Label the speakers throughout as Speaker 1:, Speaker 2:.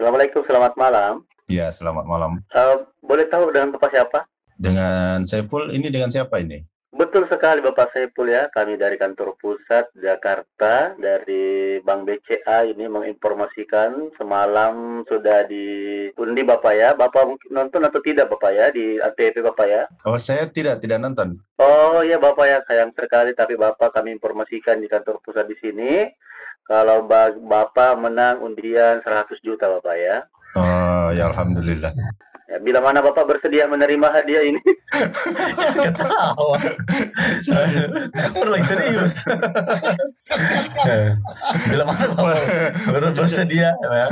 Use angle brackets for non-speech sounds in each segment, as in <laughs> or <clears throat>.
Speaker 1: Assalamualaikum, selamat malam.
Speaker 2: Ya, selamat malam.
Speaker 1: Uh, boleh tahu dengan Bapak siapa?
Speaker 2: Dengan Saiful, ini dengan siapa ini?
Speaker 1: Betul sekali Bapak Saiful ya, kami dari kantor pusat Jakarta, dari Bank BCA ini menginformasikan semalam sudah diundi Bapak ya. Bapak mungkin nonton atau tidak Bapak ya di ATP Bapak ya?
Speaker 2: Oh, saya tidak, tidak nonton.
Speaker 1: Oh ya Bapak ya, sayang sekali tapi Bapak kami informasikan di kantor pusat di sini kalau Bapak menang undian 100 juta Bapak ya.
Speaker 2: Oh, ya Alhamdulillah.
Speaker 1: Ya, bila mana Bapak bersedia menerima hadiah ini?
Speaker 3: Ketawa. Perlu serius. bila mana Bapak bersedia ya,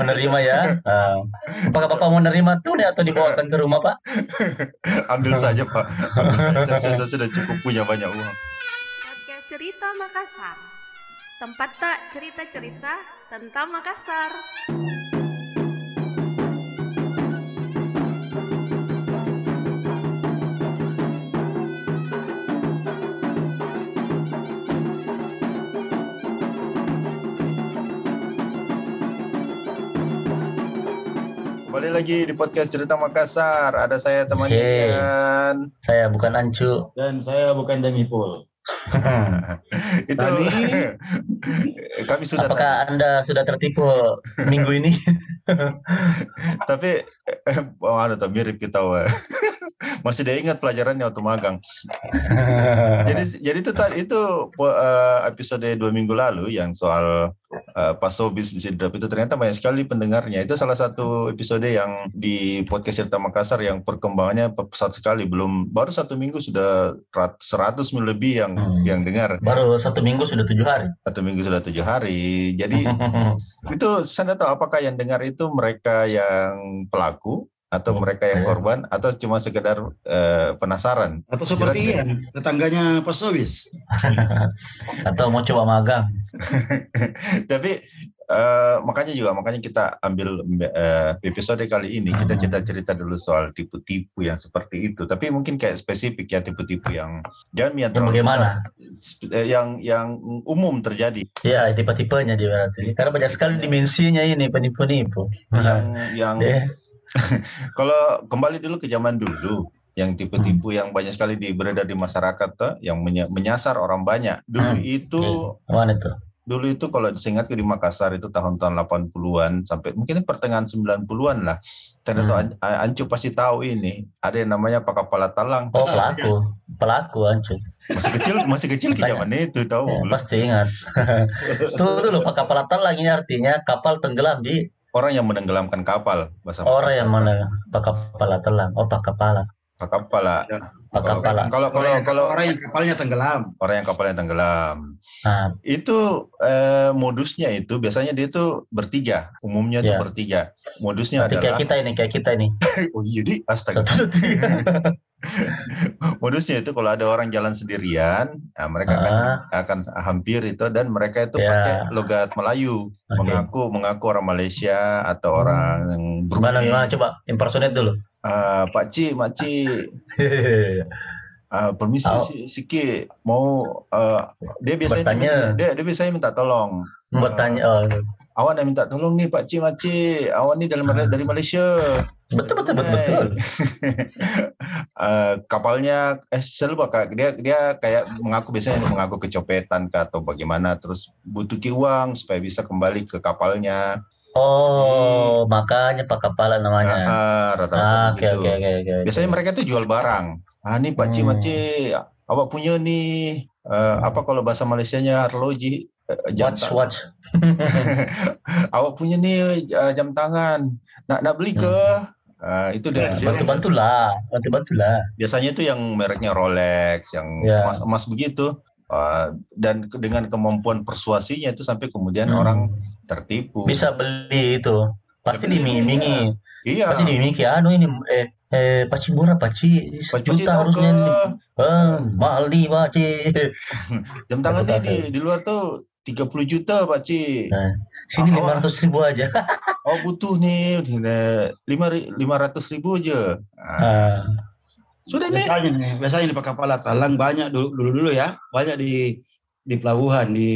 Speaker 3: menerima ya. Uh, apakah Bapak mau menerima tuh atau dibawakan ke rumah Pak?
Speaker 2: Ambil saja Pak. Ambil saja. Saya sudah cukup punya banyak uang.
Speaker 4: Podcast Cerita Makassar tempat tak cerita-cerita tentang Makassar.
Speaker 2: Kembali lagi di podcast Cerita Makassar. Ada saya teman hey,
Speaker 3: Saya bukan Ancu.
Speaker 5: Dan saya bukan Dengipul. <laughs>
Speaker 2: itu tadi, <laughs> kami sudah
Speaker 3: apakah tadi. anda sudah tertipu minggu ini <laughs>
Speaker 2: tapi eh, oh, ada tuh mirip kita wah. masih dia ingat pelajarannya waktu magang jadi jadi itu itu uh, episode dua minggu lalu yang soal uh, Pasobis di Sidrap itu ternyata banyak sekali pendengarnya. Itu salah satu episode yang di podcast Cerita Makassar yang perkembangannya pesat sekali. Belum baru satu minggu sudah seratus mil lebih yang hmm. yang dengar.
Speaker 3: Baru satu minggu sudah tujuh hari.
Speaker 2: Satu minggu sudah tujuh hari. Jadi <laughs> itu saya tahu apakah yang dengar itu mereka yang pelaku atau oh, mereka yang korban atau cuma sekedar uh, penasaran?
Speaker 5: Atau seperti Ian tetangganya Pak Sobis. <laughs>
Speaker 3: Atau mau coba magang. <laughs>
Speaker 2: Tapi uh, makanya juga makanya kita ambil uh, episode kali ini kita cerita cerita dulu soal tipu-tipu yang seperti itu. Tapi mungkin kayak spesifik ya tipu-tipu yang jangan yang
Speaker 3: terlalu bagaimana?
Speaker 2: besar, yang yang umum terjadi.
Speaker 3: Ya tipe-tipenya dia berarti. Karena banyak sekali dimensinya ini penipu-nipu.
Speaker 2: Yang yang <laughs> Kalau kembali dulu ke zaman dulu, yang tipe-tipe hmm. yang banyak sekali di beredar di masyarakat tuh, yang menyasar orang banyak. Dulu hmm. itu
Speaker 3: mana itu?
Speaker 2: Dulu itu kalau disingat ke di Makassar itu tahun-tahun 80-an sampai mungkin pertengahan 90-an lah. Ternyata hmm. Ancu pasti tahu ini. Ada yang namanya Pak Kepala Talang.
Speaker 3: Oh, pelaku. pelaku Ancu.
Speaker 2: Masih kecil, masih kecil <laughs> ke zaman itu tahu. Ya,
Speaker 3: pasti ingat. <laughs> Tuh dulu Pak Kepala Talang ini artinya kapal tenggelam di
Speaker 2: orang yang menenggelamkan kapal bahasa
Speaker 3: orang yang mana pak kepala telang. Oh pak kepala
Speaker 2: pak kepala
Speaker 3: ya. pak kepala
Speaker 5: kalau kalau kalau orang yang kapalnya tenggelam.
Speaker 2: Orang yang kapalnya tenggelam. Nah. itu eh, modusnya itu biasanya dia itu bertiga. Umumnya itu ya. bertiga. Modusnya
Speaker 3: Berarti adalah kayak kita ini kayak kita ini. <laughs>
Speaker 2: Oh iya di. Astaga <laughs> modusnya itu kalau ada orang jalan sendirian, nah mereka uh, akan akan hampir itu dan mereka itu yeah. pakai logat Melayu, okay. mengaku mengaku orang Malaysia atau hmm. orang yang
Speaker 3: Brunei. Gimana, coba impersonate dulu.
Speaker 2: Uh, Pak Ci, Mak Ci. <laughs> uh, permisi oh. sikit mau uh, dia biasanya Bertanya. dia dia biasanya minta tolong
Speaker 3: bertanya uh, oh.
Speaker 2: awak nak minta tolong nih Pak Cik Makcik awak ni dari dari Malaysia
Speaker 3: betul betul betul betul
Speaker 2: uh, <laughs> kapalnya eh selalu kak dia dia kayak mengaku biasanya mengaku kecopetan kah atau bagaimana terus butuh uang supaya bisa kembali ke kapalnya
Speaker 3: Oh, hmm. makanya Pak Kepala namanya.
Speaker 2: Ah, rata-rata ah, gitu. Okay, okay, okay, Biasanya mereka tuh jual barang. Ah, nih Pak hmm. Awak punya nih uh, apa kalau bahasa Malaysianya arloji
Speaker 3: uh, jam watch, watch. <laughs>
Speaker 2: awak punya nih uh, jam tangan. Nak nak beli ke? Hmm.
Speaker 3: Uh, itu dia ya, bantu bantulah bantu bantulah
Speaker 2: biasanya itu yang mereknya Rolex yang ya. emas emas begitu uh, dan dengan kemampuan persuasinya itu sampai kemudian hmm. orang tertipu
Speaker 3: bisa beli itu pasti diiming-imingi iya. pasti diiming anu ini eh eh paci murah paci sejuta harusnya eh, mahal nih paci <laughs>
Speaker 2: jam tangan ini di, di luar tuh 30 juta Pak Ci. Nah,
Speaker 3: sini lima ratus ribu aja. <laughs>
Speaker 2: oh butuh nih lima lima ratus ribu aja. Nah.
Speaker 5: Sudah biasanya nih, biasanya di kapal talang banyak dulu dulu, dulu ya, banyak di di pelabuhan di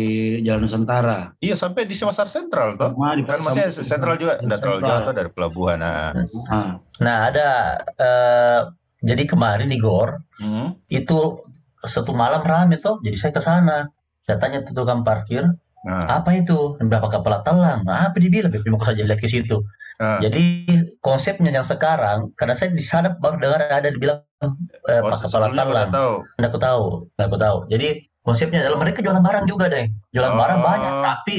Speaker 5: Jalan Nusantara.
Speaker 2: Iya sampai di Semasar Sentral toh. Nah, kan maksudnya Sentral juga tidak terlalu jauh tuh dari pelabuhan. Nah,
Speaker 3: nah, nah ada uh, jadi kemarin di Gor hmm. itu satu malam rame tuh. Jadi saya ke sana. Saya tanya tukang parkir, nah. apa itu? Berapa kapal telang? Nah, apa dibilang? Mau saja lihat ke situ. Nah. Jadi konsepnya yang sekarang, karena saya di sana baru dengar ada dibilang eh, oh, kapal telang. Tidak aku tahu, tidak aku tahu. Jadi konsepnya adalah mereka jualan barang juga deh jualan oh. barang banyak tapi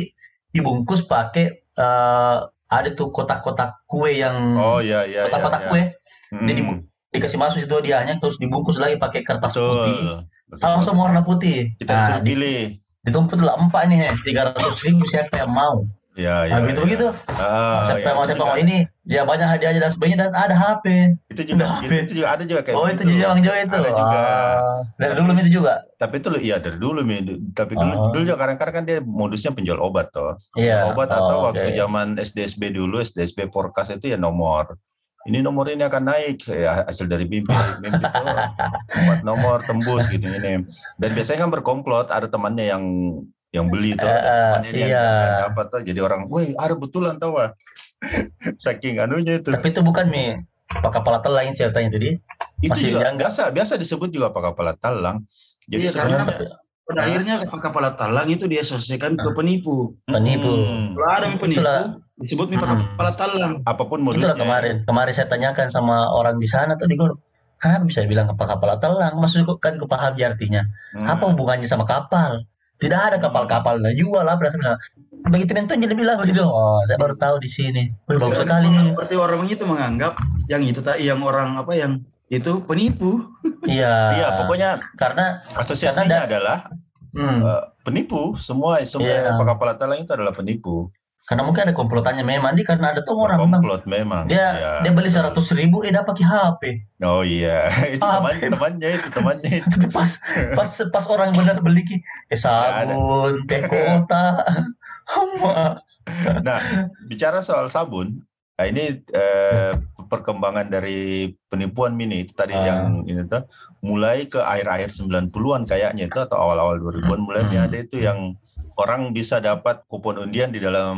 Speaker 3: dibungkus pakai uh, ada tuh kotak-kotak kue yang
Speaker 2: oh iya iya
Speaker 3: kotak-kotak iya, iya. kue. Hmm. jadi dikasih masuk itu hadiahnya terus dibungkus lagi pakai kertas betul, putih. kalau semua warna putih.
Speaker 2: Kita nah, disuruh pilih.
Speaker 3: ditumpuk lah empat nih tiga ratus ribu siapa yang mau
Speaker 2: Ya, ya.
Speaker 3: Nah, gitu begitu. Ah, siapa ya, mau mau ini ya banyak hadiahnya dan sebagainya dan ada HP.
Speaker 2: Itu juga HP. itu juga ada juga kayak
Speaker 3: Oh, itu juga yang juga itu. Ada juga. Ah, dari dulu itu juga.
Speaker 2: Tapi itu iya dari dulu mi. Tapi dulu oh. dulu juga kadang-kadang kan dia modusnya penjual obat toh.
Speaker 3: Iya.
Speaker 2: Obat oh, atau okay. waktu zaman SDSB dulu, SDSB forecast itu ya nomor ini nomor ini akan naik ya hasil dari mimpi mimpi itu empat <laughs> nomor tembus gitu ini dan biasanya kan berkomplot ada temannya yang yang beli tuh uh,
Speaker 3: iya. yang
Speaker 2: dapat tuh jadi orang, woi ada betulan tau wah <laughs> saking anunya itu.
Speaker 3: Tapi itu bukan mi pak kepala telang ceritanya tadi.
Speaker 2: Itu Masih juga biasa biasa disebut juga pak kepala telang.
Speaker 5: Jadi iya, karena pada akhirnya pak kepala telang itu dia selesaikan ke penipu.
Speaker 3: Penipu. Hmm.
Speaker 5: Kalau ada penipu Itulah. disebut mi pak kepala telang.
Speaker 2: Apa pun modusnya.
Speaker 3: Itulah kemarin kemarin saya tanyakan sama orang di sana tuh di grup kenapa bisa bilang kapal kapal telang maksudnya kan kepaham artinya hmm. apa hubungannya sama kapal tidak ada kapal-kapal. Lah jual lah berasal begitu mentu jadi bilang begitu. Oh saya baru tahu di sini. Bagus sekali nih.
Speaker 5: seperti orang itu menganggap yang itu tak yang orang apa yang itu penipu. <laughs>
Speaker 3: Iya.
Speaker 2: Iya pokoknya
Speaker 3: karena
Speaker 2: asosiasinya karena ada, adalah hmm. uh, penipu. Semua semua yeah. kapal telang itu adalah penipu
Speaker 3: karena mungkin ada komplotannya memang dia karena ada tuh orang
Speaker 2: komplot memang,
Speaker 3: memang. dia ya. dia beli seratus ribu eh dapat pakai HP
Speaker 2: oh iya <laughs> itu teman temannya itu temannya itu
Speaker 3: tapi pas pas pas orang benar beli ki eh sabun teh kota <laughs>
Speaker 2: nah bicara soal sabun nah ini eh, perkembangan dari penipuan mini itu tadi uh. yang ini tuh mulai ke akhir-akhir 90-an kayaknya itu atau awal-awal 2000-an mulai hmm. ada itu yang orang bisa dapat kupon undian di dalam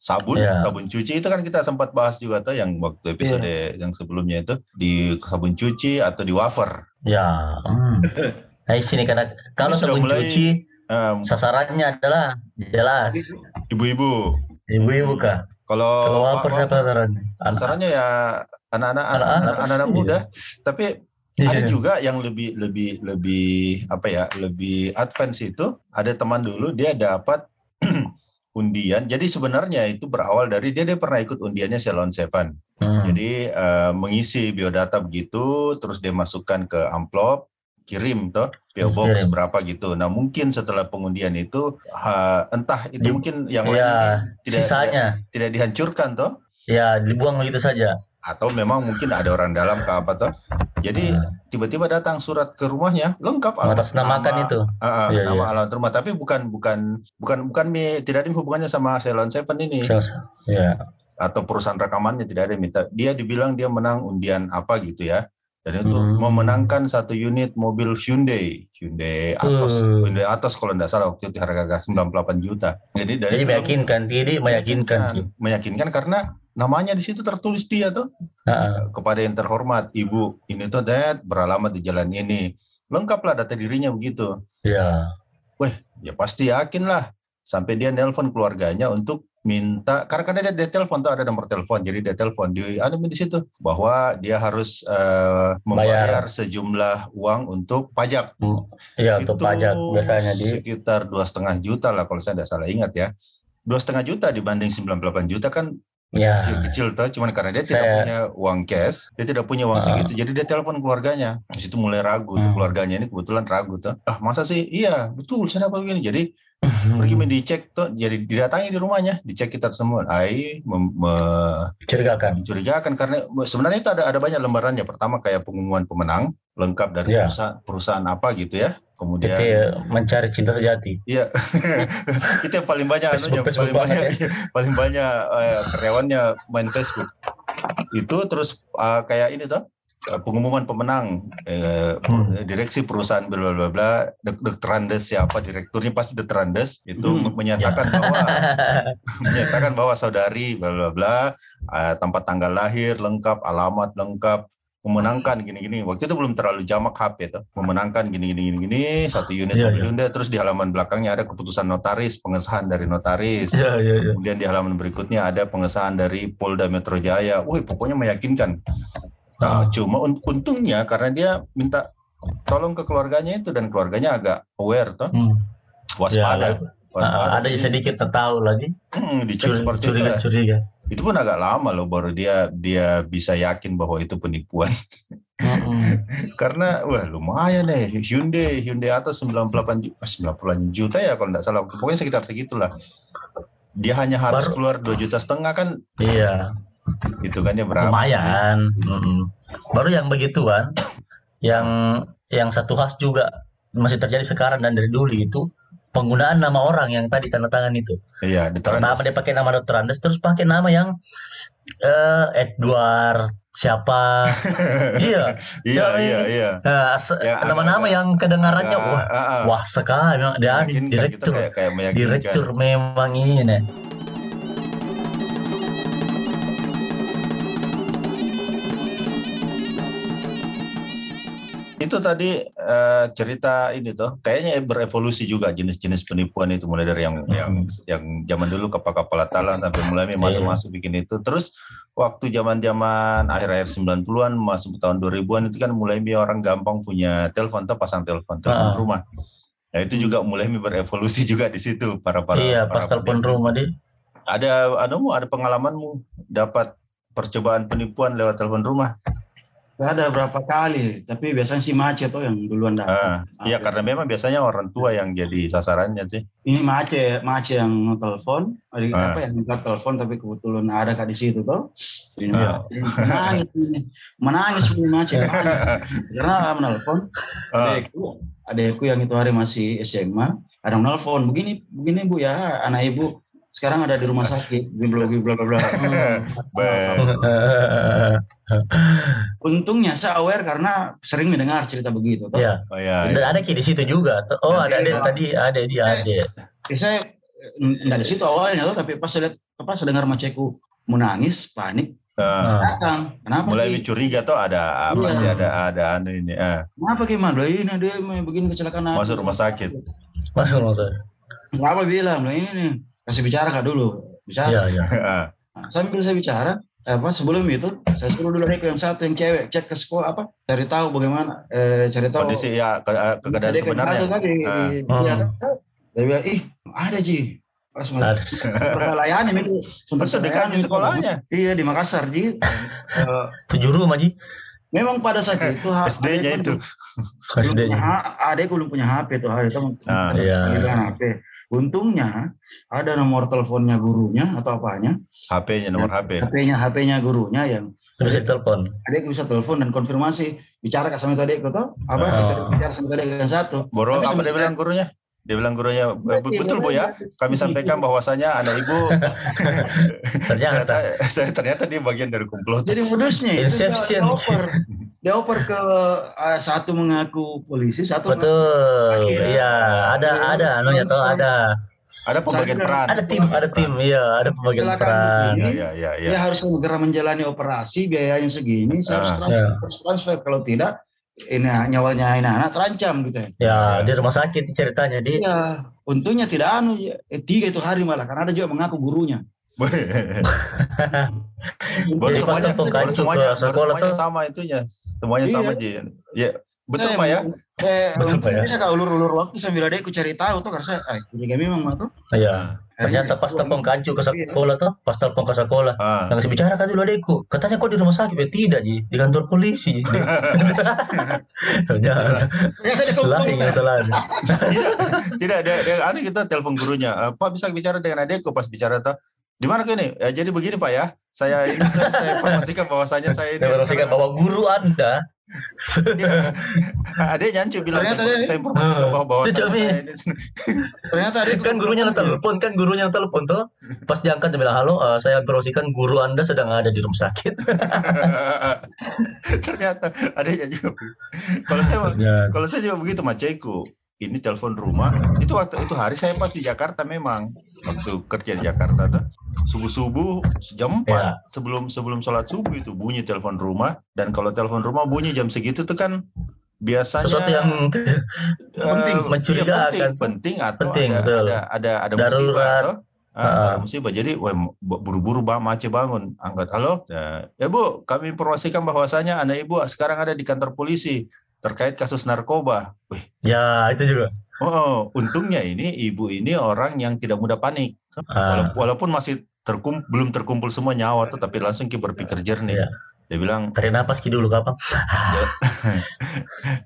Speaker 2: sabun, yeah. sabun cuci itu kan kita sempat bahas juga tuh yang waktu episode yeah. yang sebelumnya itu di sabun cuci atau di wafer.
Speaker 3: Ya. Hmm. <laughs> Nah sini karena kalau sabun mulai, cuci um, sasarannya adalah jelas
Speaker 2: ibu-ibu.
Speaker 3: Ibu-ibu kah?
Speaker 2: Kalau
Speaker 3: kalau wafer siapa sasarannya?
Speaker 2: Sasarannya ya anak-anak anak-anak muda. Tapi Yeah. Ada juga yang lebih lebih lebih apa ya lebih advance itu ada teman dulu dia dapat <clears throat> undian. Jadi sebenarnya itu berawal dari dia dia pernah ikut undiannya Salon Seven. Hmm. Jadi uh, mengisi biodata begitu, terus dia masukkan ke amplop, kirim tuh PO box yeah. berapa gitu. Nah mungkin setelah pengundian itu uh, entah itu Di, mungkin yang
Speaker 3: ya, lain tidak,
Speaker 2: sisanya tidak, tidak dihancurkan tuh.
Speaker 3: Ya dibuang begitu saja
Speaker 2: atau memang mungkin ada orang dalam ke apa tuh. Jadi nah. tiba-tiba datang surat ke rumahnya lengkap
Speaker 3: atas nama itu.
Speaker 2: Uh, iya, nama iya. alamat rumah tapi bukan bukan bukan bukan mi, tidak ada hubungannya sama Salon Seven ini.
Speaker 3: Iya.
Speaker 2: Atau perusahaan rekamannya tidak ada minta. Dia dibilang dia menang undian apa gitu ya. Dan itu hmm. memenangkan satu unit mobil Hyundai, Hyundai Atos, uh. Hyundai Atos kalau tidak salah waktu itu harga 98 juta.
Speaker 3: Jadi dari Jadi meyakinkan, jadi meyakinkan,
Speaker 2: meyakinkan, meyakinkan karena namanya di situ tertulis dia tuh. Uh. kepada yang terhormat ibu ini tuh dad beralamat di jalan ini. Lengkaplah data dirinya begitu.
Speaker 3: Ya
Speaker 2: weh ya pasti yakin lah. Sampai dia nelpon keluarganya untuk minta karena karena dia, dia telepon tuh ada nomor telepon. Jadi dia telepon di ada di situ bahwa dia harus uh, membayar Bayar. sejumlah uang untuk pajak.
Speaker 3: Iya untuk pajak biasanya di
Speaker 2: sekitar dua setengah juta lah kalau saya tidak salah ingat ya. Dua setengah juta dibanding 98 juta kan
Speaker 3: ya.
Speaker 2: kecil-kecil tuh cuman karena dia tidak Saya... punya uang cash dia tidak punya uang uh. segitu jadi dia telepon keluarganya di situ mulai ragu tuh hmm. keluarganya ini kebetulan ragu tuh ah masa sih iya betul saya dapat begini jadi hmm. pergi dicek tuh jadi didatangi di rumahnya dicek kita semua ai
Speaker 3: mencurigakan
Speaker 2: mencurigakan karena sebenarnya itu ada ada banyak lembarannya pertama kayak pengumuman pemenang lengkap dari yeah. perusahaan perusahaan apa gitu ya kemudian
Speaker 3: Jadi, mencari cinta sejati
Speaker 2: iya <laughs> itu yang paling banyak Facebook, anunya, paling banyak ya. paling banyak uh, karyawannya main Facebook itu terus uh, kayak ini tuh pengumuman pemenang eh, hmm. direksi perusahaan bla bla bla Dr. Andes siapa direkturnya pasti Dr. Andes itu hmm. menyatakan ya. bahwa <laughs> menyatakan bahwa saudari bla bla bla eh, tempat tanggal lahir lengkap alamat lengkap memenangkan gini-gini. Waktu itu belum terlalu jamak HP tuh. Memenangkan gini-gini gini satu unit yeah, yeah. terus di halaman belakangnya ada keputusan notaris, pengesahan dari notaris. Yeah, yeah, yeah. Kemudian di halaman berikutnya ada pengesahan dari Polda Metro Jaya. Wih, pokoknya meyakinkan. Nah, uh. cuma untungnya karena dia minta tolong ke keluarganya itu dan keluarganya agak aware tuh. Hmm. Waspada.
Speaker 3: Ya, waspada. Uh, ada sedikit tertahu lagi.
Speaker 2: Hmm, dicek Curi, seperti curiga, itu. Curiga itu pun agak lama loh baru dia dia bisa yakin bahwa itu penipuan. Mm-hmm. <laughs> Karena wah lumayan deh Hyundai Hyundai atas 98 juta, 98 juta ya kalau tidak salah pokoknya sekitar segitulah. Dia hanya harus baru, keluar dua juta setengah kan?
Speaker 3: Iya.
Speaker 2: Itu kan ya berapa?
Speaker 3: Lumayan. Mm-hmm. Baru yang begituan, yang yang satu khas juga masih terjadi sekarang dan dari dulu itu penggunaan nama orang yang tadi tanda tangan itu.
Speaker 2: Iya,
Speaker 3: Nama dia pakai nama Dr. Andes terus pakai nama yang uh, Edward siapa? <laughs>
Speaker 2: Iya. Iya iya iya.
Speaker 3: Nah, ya, nama-nama yang kedengarannya wah uh, uh, wah sekali dia direktur. kayak, kayak direktur memang ini
Speaker 2: itu tadi uh, cerita ini tuh kayaknya berevolusi juga jenis-jenis penipuan itu mulai dari yang hmm. yang yang zaman dulu kapal-kapal talang sampai mulai iya. masuk-masuk bikin itu terus waktu zaman-zaman akhir-akhir 90-an masuk tahun 2000-an itu kan mulai orang gampang punya telepon tuh pasang telepon telepon uh. rumah. Nah itu juga mulai berevolusi <laughs> juga di situ para para
Speaker 3: Iya, para pas telepon rumah deh.
Speaker 2: Ada adamu ada pengalamanmu dapat percobaan penipuan lewat telepon rumah?
Speaker 5: Ada berapa kali, tapi biasanya si macet tuh yang duluan
Speaker 2: datang. Ah, iya karena memang biasanya orang tua yang jadi sasarannya sih.
Speaker 5: Ini macet, macet yang telepon, ada ah. apa yang minta telepon tapi kebetulan ada kak di situ tuh. Ini ah. menangis, menangis macet, <laughs> karena menelpon. Ah. Adekku, adekku yang itu hari masih SMA, ada menelpon, begini, begini bu ya, anak ibu sekarang ada di rumah sakit bla bla <laughs> bla bla untungnya saya aware karena sering mendengar cerita begitu
Speaker 3: toh. Ya. Oh, ya, ya. ada di situ juga oh ada ada tadi ada di ada
Speaker 5: eh, saya enggak di situ awalnya tuh tapi pas saya lihat apa saya dengar maceku menangis panik Uh, datang.
Speaker 2: Kenapa? Mulai mencuriga tuh ada iya. pasti ada ada anu ini. Uh.
Speaker 5: Kenapa gimana? Ini dia begini kecelakaan.
Speaker 2: Masuk rumah sakit.
Speaker 3: Masuk rumah sakit.
Speaker 5: Kenapa bilang? Ini nih kasih bicara kak dulu. Bicara. Ya, ya. Nah, <laughs> sambil saya bicara apa sebelum itu saya suruh dulu Riko yang satu yang cewek cek ke sekolah apa cari tahu bagaimana eh, cari tahu
Speaker 2: kondisi ya ke, eh, keadaan sebenarnya. tadi,
Speaker 5: uh. dia, dia bilang ih ada ji. Pas layani itu
Speaker 2: sempat dekat di sekolahnya?
Speaker 5: Iya di Makassar ji.
Speaker 3: Uh, tujuh rumah ji?
Speaker 5: Memang pada saat itu
Speaker 2: SD-nya itu.
Speaker 5: SD-nya. Adek <laughs> belum punya HP tuh hari itu. Ah, iya. HP. Untungnya ada nomor teleponnya gurunya atau apanya.
Speaker 2: HP-nya nomor HP.
Speaker 5: HP-nya HP-nya gurunya yang
Speaker 3: bisa telepon.
Speaker 5: Adik bisa telepon dan konfirmasi bicara ke sama tadi kau tahu apa oh. bicara sama tadi yang satu.
Speaker 2: Boro apa dia bilang gurunya? Dia bilang gurunya, betul Bu ya, kami sampaikan bahwasanya anak ibu <laughs>
Speaker 3: ternyata
Speaker 2: saya, ternyata dia bagian dari komplot.
Speaker 5: Jadi modusnya
Speaker 3: Inception.
Speaker 5: Dia oper ke uh, satu mengaku polisi, satu
Speaker 3: Betul. Iya, ada ada anunya tuh ada
Speaker 2: ada pembagian peran.
Speaker 3: Ada tim, ada tim, iya, ada pembagian peran.
Speaker 5: Ini, ya, ya, ya. Dia harus segera menjalani operasi, biayanya segini, saya harus ah. transfer, ya. transfer. Kalau tidak, ini nyawanya ini anak terancam gitu ya.
Speaker 3: Ya, di rumah sakit ceritanya di.
Speaker 5: Iya, untungnya tidak anu eh, tiga itu hari malah karena ada juga mengaku gurunya. <laughs>
Speaker 2: baru semuanya, baru semuanya, baru semuanya sama itunya, semuanya iya. sama aja. Ya, betul pak ya.
Speaker 5: Eh, betul pak ya. Bisa kalau ulur-ulur waktu sambil ada aku cari tahu tuh karena saya, eh, jadi memang mah tuh.
Speaker 3: Iya. Ternyata pas telepon kancu ke sekolah tuh, pas telepon ke sekolah, ah. nggak bicara kan dulu adekku. Katanya kok di rumah sakit? Ya, tidak ji, di kantor polisi. <laughs> Ternyata
Speaker 2: lain yang salah. Tidak, ada, ada kita telepon gurunya. Eh, Pak bisa bicara dengan adekku pas bicara tuh. Di mana ini? Ya, jadi begini Pak ya. Saya ini saya, saya informasikan bahwasanya saya ini.
Speaker 3: Informasikan bahwa guru Anda <laughs>
Speaker 2: ada nyancu bilang ternyata dia, saya informasi ke bawah-bawah
Speaker 3: ternyata dia kan gurunya telepon kan gurunya telepon tuh. Pas diangkat dia bilang halo uh, saya informasikan guru anda sedang ada di rumah sakit. <laughs>
Speaker 2: Ternyata ada juga. Kalau saya kalau saya juga begitu maceku ini telepon rumah. Itu waktu itu hari saya pas di Jakarta memang waktu kerja di Jakarta tuh subuh subuh jam 4 ya. sebelum sebelum sholat subuh itu bunyi telepon rumah dan kalau telepon rumah bunyi jam segitu tuh kan biasanya
Speaker 3: sesuatu yang <laughs>
Speaker 2: uh, penting mencurigakan ya, penting, penting atau penting, ada, ada ada ada musibah atau Ah, uh. musibah. Jadi buru-buru bang Mace bangun, angkat halo. Ya, ya Bu, kami informasikan bahwasanya anak ibu sekarang ada di kantor polisi terkait kasus narkoba.
Speaker 3: Wih. Ya, itu juga.
Speaker 2: Oh, untungnya ini ibu ini orang yang tidak mudah panik. Uh. Walaupun masih terkum belum terkumpul semua nyawa tuh tapi langsung kita berpikir jernih. Yeah. Dia bilang
Speaker 3: tarik napas ki dulu kapan? <laughs>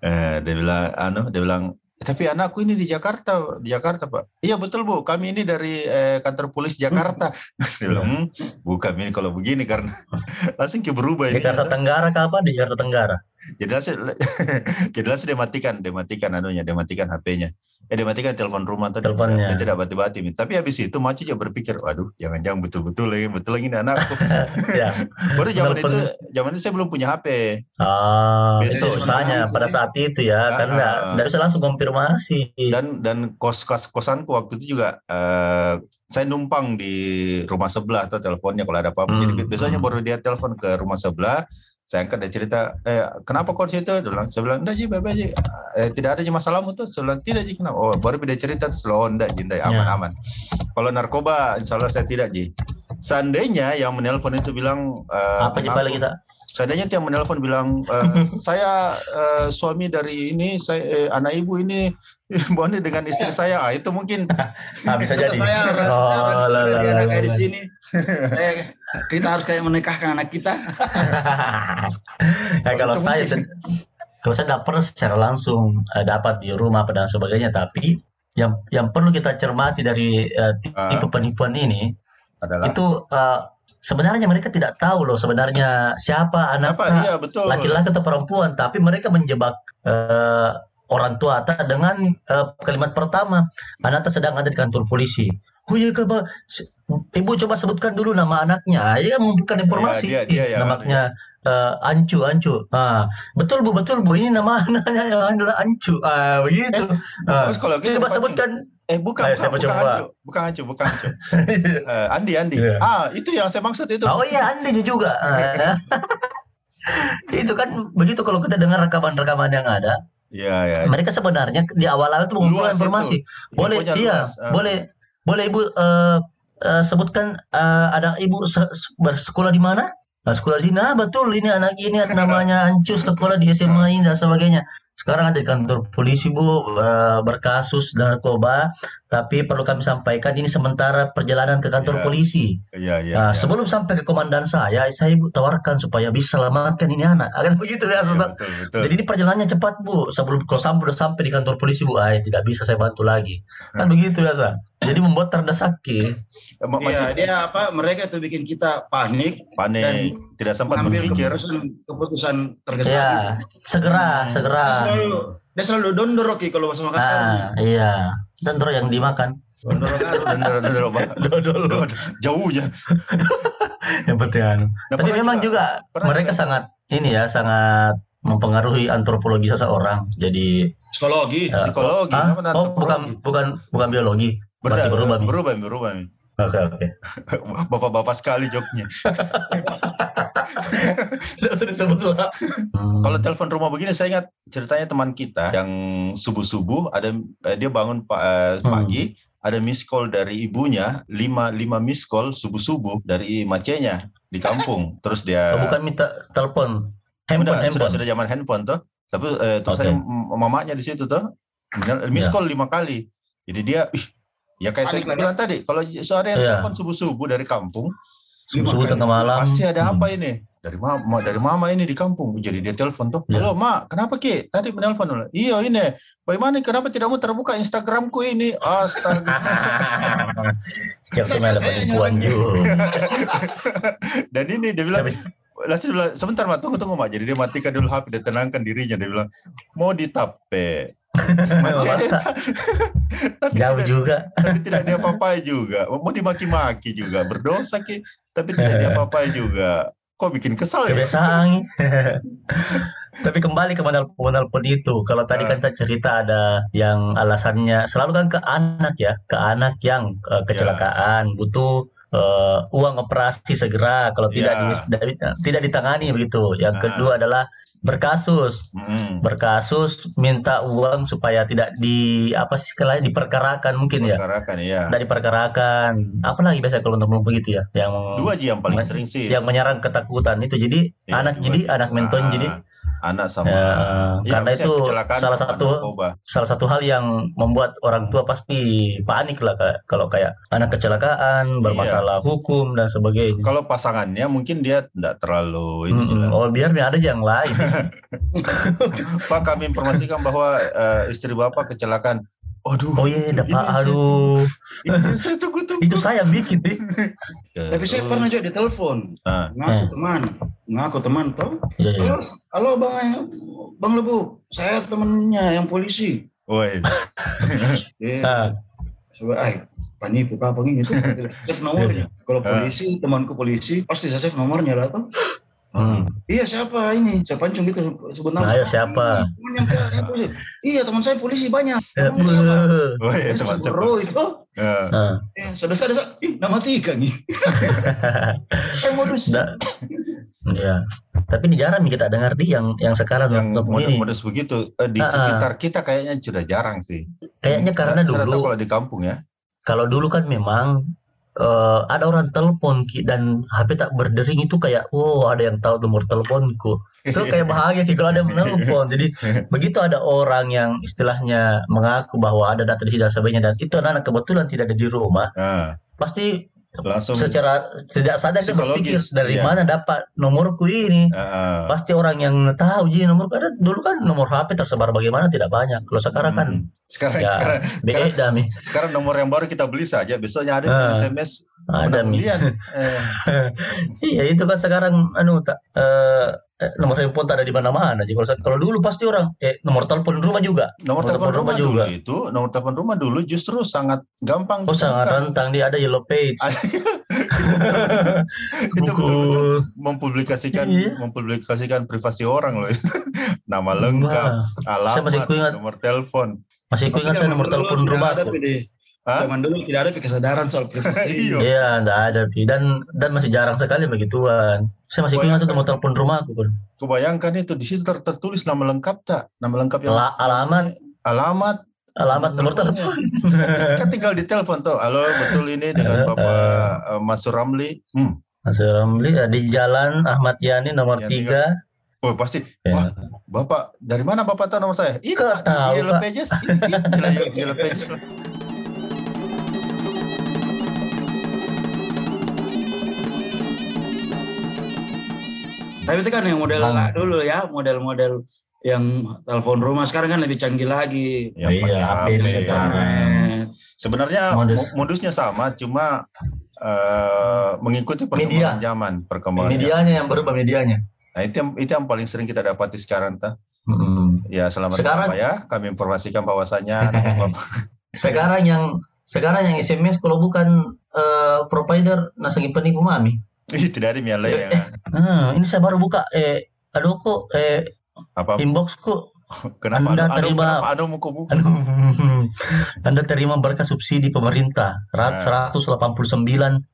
Speaker 2: eh, dia bilang anu dia bilang tapi anakku ini di Jakarta, di Jakarta Pak. Iya betul Bu, kami ini dari eh, kantor polisi Jakarta. Dia <laughs> bilang, hmm, bukan ini kalau begini karena <laughs> langsung ke berubah.
Speaker 3: Di Jakarta Tenggara kapan? Di Jakarta Tenggara.
Speaker 2: Jadi langsung, <laughs> jadi langsung dia matikan, dia matikan anunya, dia matikan HP-nya. Ya dia matikan telepon rumah tadi. Teleponnya. Dia tidak bati-bati. Tapi habis itu Maci juga berpikir, waduh, jangan-jangan betul-betul lagi, betul lagi ini anakku. <laughs> ya. Baru zaman itu, zaman itu saya belum punya HP.
Speaker 3: Ah, itu susahnya pada saat itu ya, kan nggak uh, bisa langsung konfirmasi.
Speaker 2: Dan dan kos kos kosanku waktu itu juga uh, saya numpang di rumah sebelah atau teleponnya kalau ada apa-apa. Hmm. Jadi biasanya hmm. baru dia telepon ke rumah sebelah, saya angkat dia cerita eh kenapa kau situ dia bilang saya bilang enggak ji bebe ji. Eh, tidak ada ji masalahmu tuh. Saya bilang tidak ji kenapa? Oh baru dia cerita terus oh enggak ji enggak aman ya. aman kalau narkoba insya Allah saya tidak ji. Seandainya yang menelpon itu bilang
Speaker 3: uh, apa ji balik kita
Speaker 2: seandainya yang menelpon bilang uh, <laughs> saya uh, suami dari ini saya eh, anak ibu ini <laughs> Boni dengan istri saya. Ah, itu mungkin.
Speaker 3: Nah, <laughs> bisa jadi.
Speaker 5: saya oh, lah, kayak di sini. Saya, kita harus kayak menikahkan anak kita.
Speaker 3: Ya kalau saya kalau saya dapat secara langsung dapat di rumah dan sebagainya tapi yang yang perlu kita cermati dari uh, tipe uh, penipuan ini adalah itu uh, sebenarnya mereka tidak tahu loh sebenarnya siapa anak iya, laki-laki atau perempuan. Tapi mereka menjebak uh, orang tua dengan uh, kalimat pertama anak sedang ada di kantor polisi oh iya kaba ibu coba sebutkan dulu nama anaknya. Ya memberikan informasi. ya, dia, dia, ya, namanya uh, Ancu Ancu. Ah betul bu betul bu. Ini nama <laughs> anaknya adalah Ancu. Ah begitu. Eh, ah. terus kalau gitu coba sebutkan.
Speaker 2: Eh bukan Ayo, bukan, bukan Ancu bukan Ancu bukan Ancu. Uh, <laughs> Andi Andi. Yeah. ah itu yang saya maksud itu.
Speaker 3: Oh iya Andi juga. Ah. itu kan begitu kalau kita dengar rekaman-rekaman yang ada.
Speaker 2: Iya, ya.
Speaker 3: Mereka sebenarnya di awal-awal itu mengumpulkan informasi. Itu. Boleh, iya, uh. boleh, boleh ibu uh, uh, sebutkan uh, ada ibu bersekolah di mana? Nah, sekolah di sini, nah, betul ini anak ini <laughs> namanya Ancus sekolah di SMA ini dan sebagainya. Sekarang ada di kantor polisi bu berkasus narkoba, tapi perlu kami sampaikan ini sementara perjalanan ke kantor ya. polisi.
Speaker 2: Ya, ya,
Speaker 3: nah, ya. Sebelum sampai ke komandan saya, saya ibu tawarkan supaya bisa selamatkan ini anak. Akan <laughs> begitu ya, ya betul, betul. Jadi ini perjalanannya cepat bu. Sebelum kalau sampai sampai di kantor polisi bu, ah tidak bisa saya bantu lagi. Kan begitu biasa. Jadi membuat terdesak
Speaker 5: Iya, dia apa? Mereka itu bikin kita panik,
Speaker 2: panik, dan tidak sempat berpikir
Speaker 5: keputusan, keputusan tergesa.
Speaker 3: Ya, gitu. segera, hmm. segera
Speaker 5: selalu dia selalu dondor Rocky kalau bahasa Makassar.
Speaker 3: Ah, iya. Dondor yang dimakan.
Speaker 2: Dondor dondor dondor dondor jauhnya.
Speaker 3: yang penting anu. Nah, Tapi memang juga, juga mereka sangat ini ya sangat mempengaruhi antropologi seseorang. Jadi
Speaker 5: psikologi,
Speaker 3: uh,
Speaker 2: psikologi.
Speaker 3: Ah? Oh, bukan bukan bukan biologi.
Speaker 2: Berubah, berubah, berubah, berubah.
Speaker 3: Oke, okay, oke. Okay. <laughs>
Speaker 2: Bapak-bapak sekali joknya. <laughs>
Speaker 3: usah disebut lah.
Speaker 2: Hmm. Kalau telepon rumah begini, saya ingat ceritanya teman kita yang subuh-subuh ada eh, dia bangun uh, pagi, hmm. ada miss call dari ibunya, lima lima miss call subuh-subuh dari macenya di kampung. <laughs> Terus dia
Speaker 3: oh, bukan minta telepon, handphone,
Speaker 2: Udah, handphone. Sudah sudah zaman handphone tuh. Tapi uh, terus okay. mamanya di situ tuh. Miss yeah. call lima kali. Jadi dia, ih, Ya kayak saya bilang tadi, kalau sehari yeah. telepon subuh-subuh dari kampung,
Speaker 3: subuh tengah malam,
Speaker 2: pasti ada hmm. apa ini? Dari mama, dari mama ini di kampung. Jadi dia telepon tuh, yeah. halo mak, kenapa ki? Tadi menelpon Iya ini, bagaimana? Kenapa tidak mau terbuka Instagramku ini? Astaga. <laughs>
Speaker 3: Setiap kali ada penipuan juga. <laughs>
Speaker 2: Dan ini dia bilang, langsung bilang sebentar mak tunggu tunggu mak jadi dia matikan dulu HP dia tenangkan dirinya dia bilang mau ditape
Speaker 3: tapi jauh tidak, juga.
Speaker 2: tapi tidak dia apa-apa juga. Mau dimaki-maki juga. Berdosa ki tapi tidak dia apa-apa juga. Kok bikin kesal
Speaker 3: ya? Kebiasaan. Tapi kembali ke penelpon itu. Kalau tadi kan kita cerita ada yang alasannya selalu kan ke anak ya. Ke anak yang uh, kecelakaan yeah. butuh uh, uang operasi segera kalau tidak yeah. di, tidak ditangani begitu. Yang nah. kedua adalah berkasus, mm. berkasus minta uang supaya tidak di apa sih sekali diperkarakan mungkin ya.
Speaker 2: Perkarakan ya.
Speaker 3: Tidak diperkarakan. Apalagi biasa kalau untuk begitu ya, yang
Speaker 2: dua aja yang paling sering sih.
Speaker 3: Yang menyerang ketakutan itu. Jadi ya, anak jadi anak menton nah. jadi
Speaker 2: anak sama ya,
Speaker 3: ya karena itu salah satu salah satu hal yang membuat orang tua pasti panik lah kayak kalau kayak anak kecelakaan bermasalah iya. hukum dan sebagainya.
Speaker 2: Kalau pasangannya mungkin dia tidak terlalu ini
Speaker 3: hmm, oh biar ada yang lain. <laughs>
Speaker 2: Pak kami informasikan bahwa uh, istri bapak kecelakaan
Speaker 3: Aduh. Oh iya, dapat. Aduh.
Speaker 2: Ini saya tunggu-tunggu.
Speaker 3: Itu saya bikin deh.
Speaker 5: Tapi saya pernah juga ditelepon. Ah. Ngaku eh. teman, ngaku teman toh. Iya, iya. Terus, halo bang, bang Lebu, saya temennya yang polisi.
Speaker 2: Woi.
Speaker 5: eh, <laughs> ah. Coba, ay, panipu apa ini tuh save nomornya. Kalau ah. polisi, temanku polisi, pasti saya save nomornya lah tuh. Hmm. Iya siapa ini? Saya pancung gitu
Speaker 3: sebut nama. Ayo siapa?
Speaker 5: Teman yang saya polisi. Iya teman saya polisi banyak.
Speaker 2: Ya,
Speaker 5: teman
Speaker 2: siapa? Oh iya teman
Speaker 5: saya. Bro itu. Ya. Uh. Ya, sudah saya ih nama tiga nih. <laughs> eh modus.
Speaker 3: Iya. Tapi ini jarang kita dengar di yang yang sekarang
Speaker 2: yang modus-modus begitu eh, di uh, sekitar kita kayaknya sudah jarang sih.
Speaker 3: Kayaknya karena dulu.
Speaker 2: kalau di kampung ya.
Speaker 3: Kalau dulu kan memang uh, ada orang telepon dan HP tak berdering itu kayak oh ada yang tahu nomor teleponku itu kayak bahagia kalau ada yang menelpon jadi <laughs> begitu ada orang yang istilahnya mengaku bahwa ada data di sini dan sebagainya dan itu anak kebetulan tidak ada di rumah uh. pasti langsung secara tidak sadar dia berpikir dari iya. mana dapat nomorku ini? Uh, pasti orang yang tahu jadi nomor ada dulu kan nomor HP tersebar bagaimana? Tidak banyak. Kalau sekarang kan hmm.
Speaker 2: sekarang ya, sekarang
Speaker 3: sekarang,
Speaker 2: sekarang nomor yang baru kita beli saja. Besoknya ada uh, SMS
Speaker 3: ada <laughs> eh. iya itu kan sekarang anu tak uh, eh, nomor handphone tak ada di mana-mana. Jadi kalau kalau dulu pasti orang eh nomor telepon rumah juga.
Speaker 2: Nomor, nomor telepon, rumah, rumah juga. dulu itu nomor telepon rumah dulu justru sangat gampang.
Speaker 3: Oh sangat rentang dia ada yellow page. <laughs>
Speaker 2: itu betul mempublikasikan iya. mempublikasikan privasi orang loh. <laughs> Nama lengkap, Wah. alamat, nomor telepon.
Speaker 3: Masih ingat saya nomor telepon rumah.
Speaker 5: Hah? Zaman dulu tidak ada kesadaran soal privasi. <laughs>
Speaker 3: iya, tidak ada. Dan dan masih jarang sekali begituan. Saya masih ingat itu nomor telepon rumah aku pun.
Speaker 2: Kebayangkan itu di situ ter tertulis nama lengkap tak? Nama lengkap yang
Speaker 3: La alamat.
Speaker 2: Alamat.
Speaker 3: Alamat nomor telepon.
Speaker 2: kan tinggal di telepon tuh. Halo, betul ini dengan Bapak uh, Mas Ramli.
Speaker 3: Hmm. Mas Ramli eh, di Jalan Ahmad Yani nomor tiga.
Speaker 2: Oh pasti. Ya. Wah, Bapak dari mana Bapak tahu nomor saya?
Speaker 3: Ini
Speaker 2: Yellow Pages. Ini, Yellow Pages.
Speaker 5: Tapi itu kan yang model hmm. dulu ya, model-model yang telepon rumah sekarang kan lebih canggih lagi.
Speaker 3: Ya, iya, HP,
Speaker 2: Sebenarnya Modus. modusnya sama, cuma uh, mengikuti perkembangan Media. zaman, perkembangan.
Speaker 3: Medianya yang berubah medianya.
Speaker 2: Nah itu yang itu yang paling sering kita dapati sekarang, ta. Hmm. Ya selamat sekarang, ya. Kami informasikan bahwasanya <laughs>
Speaker 3: sekarang yang sekarang yang SMS kalau bukan uh, provider nasagi penipu mami.
Speaker 2: Ih, tidak ada miale ya.
Speaker 3: Hmm, ini saya baru buka. Eh aduh kok eh apa? inboxku <laughs>
Speaker 2: Kenapa?
Speaker 3: Anda anu, terima anu, anu, anu, Anda terima berkah subsidi pemerintah. Rat nah. 189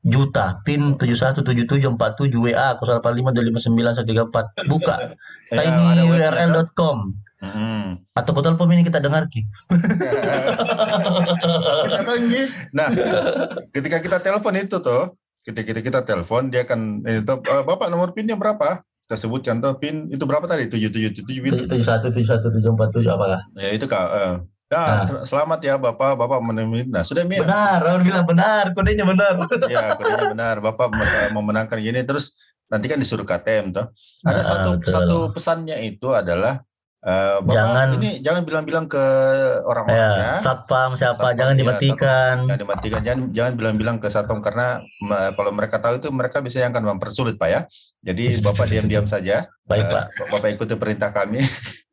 Speaker 3: juta. PIN 717747 WA 08525934 buka. <laughs> Ya, tinyurl.com Hmm. Atau kau telepon ini kita dengar ki. <laughs>
Speaker 2: nah, ketika kita telepon itu tuh, kita kita kita telepon dia akan ini tuh, uh, bapak nomor pinnya berapa kita sebutkan tuh pin itu berapa tadi tujuh tujuh tujuh
Speaker 3: tujuh satu tujuh satu tujuh empat tujuh apakah
Speaker 2: ya itu kak uh, Ya, nah. selamat ya Bapak, Bapak menemui. Nah, sudah
Speaker 3: Mia. Benar, orang bilang benar, kodenya benar. <laughs>
Speaker 2: ya, kodenya benar. Bapak memenangkan gini terus nanti kan disuruh KTM tuh. Ada nah, satu betul. satu pesannya itu adalah Uh, Bapak jangan ini jangan bilang-bilang ke orang-orang ya,
Speaker 3: ya. Satpam siapa satpam, jangan ya, dimatikan.
Speaker 2: Satpam, jangan dimatikan. Jangan jangan bilang-bilang ke satpam karena kalau mereka tahu itu mereka bisa yang akan mempersulit Pak ya. Jadi <laughs> Bapak diam-diam saja.
Speaker 3: Baik uh, Pak.
Speaker 2: Bapak ikuti perintah kami.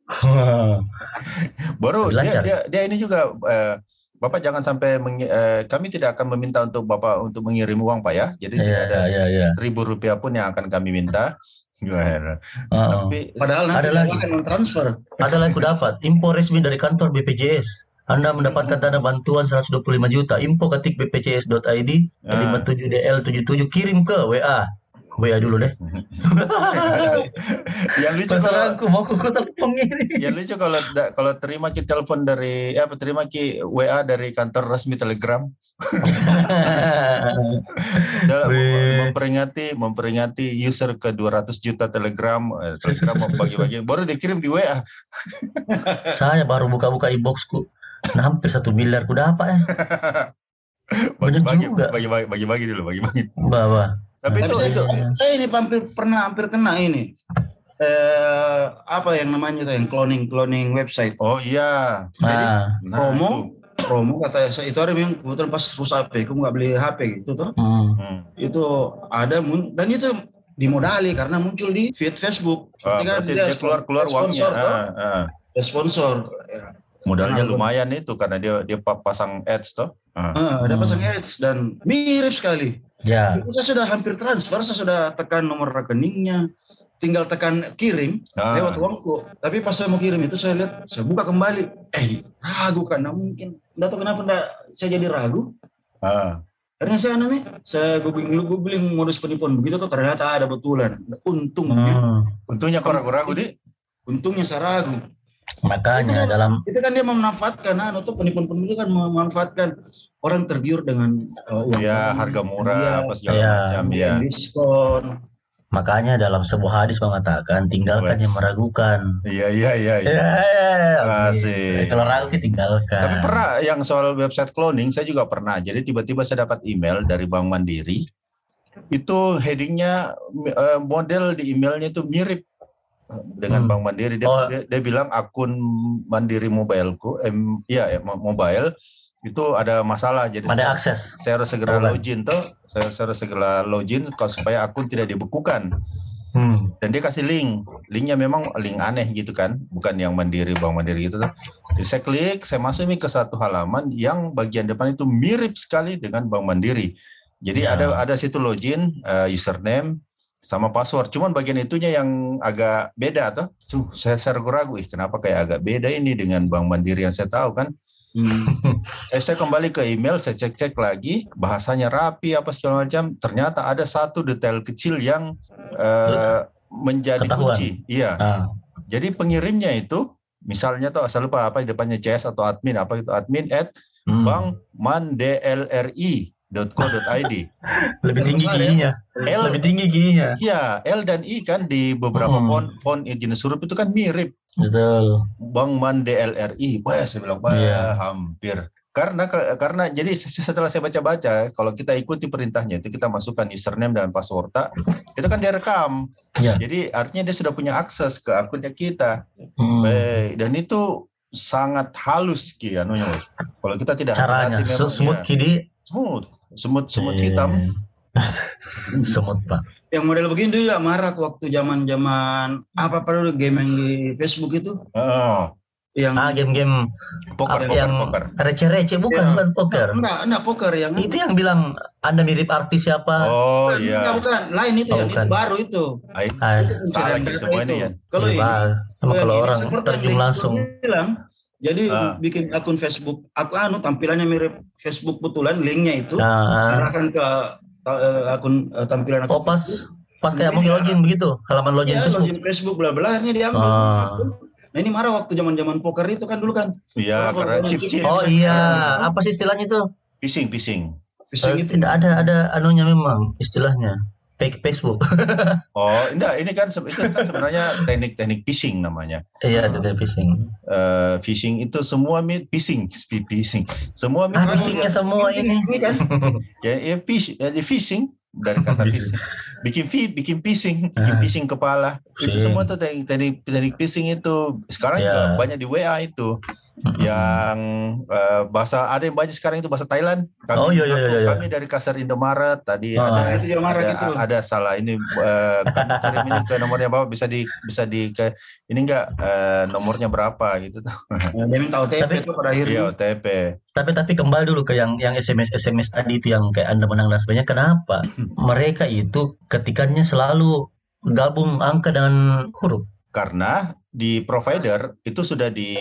Speaker 2: <laughs> Baru dia, dia dia ini juga uh, Bapak jangan sampai meng, uh, kami tidak akan meminta untuk Bapak untuk mengirim uang Pak ya. Jadi yeah, tidak ada yeah, yeah. seribu rupiah pun yang akan kami minta. Gimana?
Speaker 5: Uh, Tapi padahal ada lagi akan transfer.
Speaker 3: Ada lagi dapat info resmi dari kantor BPJS. Anda mendapatkan dana bantuan 125 juta. Info ketik bpjs.id uh. 57DL77 kirim ke WA. WA dulu deh. <laughs>
Speaker 2: yang lucu
Speaker 3: kalau aku mau kuku telepon ini.
Speaker 2: Yang lucu kalau kalau terima ki telepon dari eh, apa terima ki WA dari kantor resmi Telegram. <laughs> Dalam memperingati memperingati user ke 200 juta Telegram, eh, Telegram mau bagi-bagi baru dikirim di WA. <laughs>
Speaker 3: Saya baru buka-buka inboxku. Hampir satu miliar ku dapat ya.
Speaker 2: Bagi-bagi, bagi-bagi, bagi-bagi dulu, bagi-bagi.
Speaker 3: Bawa.
Speaker 5: Tapi itu itu saya ini hampir pernah hampir kena ini. Eh, apa yang namanya itu yang cloning cloning website.
Speaker 2: Oh iya.
Speaker 5: Nah, Jadi nah, promo itu. promo kata saya itu hari yang kebetulan pas rusak HP, aku nggak beli HP gitu tuh. Hmm. Itu ada dan itu dimodali karena muncul di feed Facebook.
Speaker 2: Oh, dia, dia keluar keluar uangnya.
Speaker 5: Ah, ah. sponsor.
Speaker 2: Ya. Modalnya nah, lumayan itu karena dia dia pasang ads toh.
Speaker 5: Ah. Ah, dia pasang ads dan mirip sekali.
Speaker 3: Ya.
Speaker 5: Itu saya sudah hampir transfer, saya sudah tekan nomor rekeningnya, tinggal tekan kirim ah. lewat uangku. Tapi pas saya mau kirim itu saya lihat, saya buka kembali, eh ragu karena mungkin, tidak tahu kenapa enggak, saya jadi ragu. Ah. Karena saya namanya, saya googling googling modus penipuan begitu tuh ternyata ada betulan. Untungnya,
Speaker 2: hmm. untungnya kok ragu-ragu di?
Speaker 5: Untungnya saya ragu.
Speaker 3: Makanya
Speaker 5: itu kan,
Speaker 3: dalam
Speaker 5: itu kan dia memanfaatkan nah itu penipuan-penipuan itu kan memanfaatkan orang tergiur dengan
Speaker 2: uh, uang ya, harga murah dia, apa segala ya, macam ya.
Speaker 5: Diskon.
Speaker 3: Makanya dalam sebuah hadis mengatakan tinggalkan yang meragukan.
Speaker 2: Iya iya iya.
Speaker 3: iya. Ya, ya, Masih. Kalau ragu kita tinggalkan.
Speaker 2: Tapi pernah yang soal website cloning saya juga pernah. Jadi tiba-tiba saya dapat email dari Bank Mandiri. Itu headingnya uh, model di emailnya itu mirip dengan hmm. Bank Mandiri. Dia, oh. dia dia bilang akun Mandiri mobileku em ya, ya mobile itu ada masalah. Jadi
Speaker 3: ada saya, akses.
Speaker 2: saya harus segera oh, login tuh saya, saya harus segera login supaya akun tidak dibekukan. Hmm. dan dia kasih link. Linknya memang link aneh gitu kan. Bukan yang mandiri bank mandiri gitu tuh jadi saya klik saya masuk ke satu halaman yang bagian depan itu mirip sekali dengan bank mandiri. Jadi ya. ada ada situ login uh, username sama password. Cuman bagian itunya yang agak beda tuh. Tuh, saya saya ragu-ragu, kenapa kayak agak beda ini dengan Bank Mandiri yang saya tahu kan. Hmm. <laughs> eh, saya kembali ke email, saya cek-cek lagi, bahasanya rapi apa segala macam. Ternyata ada satu detail kecil yang uh, menjadi Ketahuan. kunci. Iya. Ah. Jadi pengirimnya itu, misalnya tuh asal lupa apa depannya CS atau admin apa itu admin at hmm. bank mandlri .co.id.
Speaker 3: Lebih tinggi giginya. L, lebih tinggi giginya.
Speaker 2: Iya, L dan I kan di beberapa hmm. font font jenis huruf itu kan mirip.
Speaker 3: Betul.
Speaker 2: Bang Man DLRI. Wah, saya bilang, wah, yeah. hampir. Karena karena jadi setelah saya baca-baca, kalau kita ikuti perintahnya itu kita masukkan username dan password, itu kan dia rekam. Yeah. Jadi artinya dia sudah punya akses ke akunnya kita. Hmm. dan itu sangat halus ki anunya. Kalau kita tidak
Speaker 3: caranya smooth ya. kidi
Speaker 2: smooth semut semut hitam. <laughs>
Speaker 3: Semut pak.
Speaker 5: Yang model begini dulu ya marah waktu zaman zaman apa apa dulu game yang di Facebook itu?
Speaker 2: Oh
Speaker 3: yang ah game-game poker, poker yang poker. receh-receh bukan ya. bukan poker.
Speaker 5: Enggak enggak poker yang
Speaker 3: itu yang bilang anda mirip artis siapa?
Speaker 2: Oh bukan, iya.
Speaker 5: enggak, bukan. Lain itu oh, yang itu baru itu.
Speaker 2: Ay, Ay. salah lagi semua ini ya.
Speaker 3: Kalau ini sama kalau orang terjun langsung.
Speaker 5: bilang jadi uh. bikin akun Facebook, aku anu tampilannya mirip Facebook betulan, linknya itu
Speaker 3: uh.
Speaker 5: arahkan ke uh, akun uh, tampilan
Speaker 3: akun. Oh pas pas kayak mau login begitu, halaman login ya, Facebook. login
Speaker 5: Facebook bla bla akhirnya diambil. Uh. Nah ini marah waktu zaman zaman poker itu kan dulu kan.
Speaker 2: Iya karena chip chip.
Speaker 3: Oh iya, apa sih istilahnya itu?
Speaker 2: Phishing phishing.
Speaker 3: Phishing uh, itu. Tidak ada ada anunya memang istilahnya Facebook. <laughs>
Speaker 2: oh, enggak, ini kan itu kan sebenarnya teknik-teknik phishing namanya.
Speaker 3: Iya, itu phishing.
Speaker 2: Uh, phishing itu semua mit phishing, <laughs> phishing. Semua
Speaker 3: mit ah, phishingnya semua ini.
Speaker 2: kan. <laughs> ya, ya, fish, ya, phishing dari kata phishing. Bikin feed, bikin phishing, bikin phishing kepala. Itu semua tuh teknik teknik, teknik phishing itu. Sekarang yeah. juga banyak di WA itu yang uh, bahasa ada yang banyak sekarang itu bahasa Thailand.
Speaker 3: Kami, oh iya iya iya. iya.
Speaker 2: Kami dari Kasar Indomaret tadi oh, ada, itu ada, itu. ada salah ini uh, kami cari ini ke nomornya bapak bisa di bisa di ke ini enggak uh, nomornya berapa gitu.
Speaker 5: Ya, dia minta OTP tapi, itu pada akhirnya.
Speaker 2: Iya OTP.
Speaker 3: Tapi tapi kembali dulu ke yang yang SMS SMS tadi itu yang kayak anda menang dan sebagainya. Kenapa mereka itu ketikanya selalu gabung angka dengan huruf?
Speaker 2: Karena di provider itu sudah di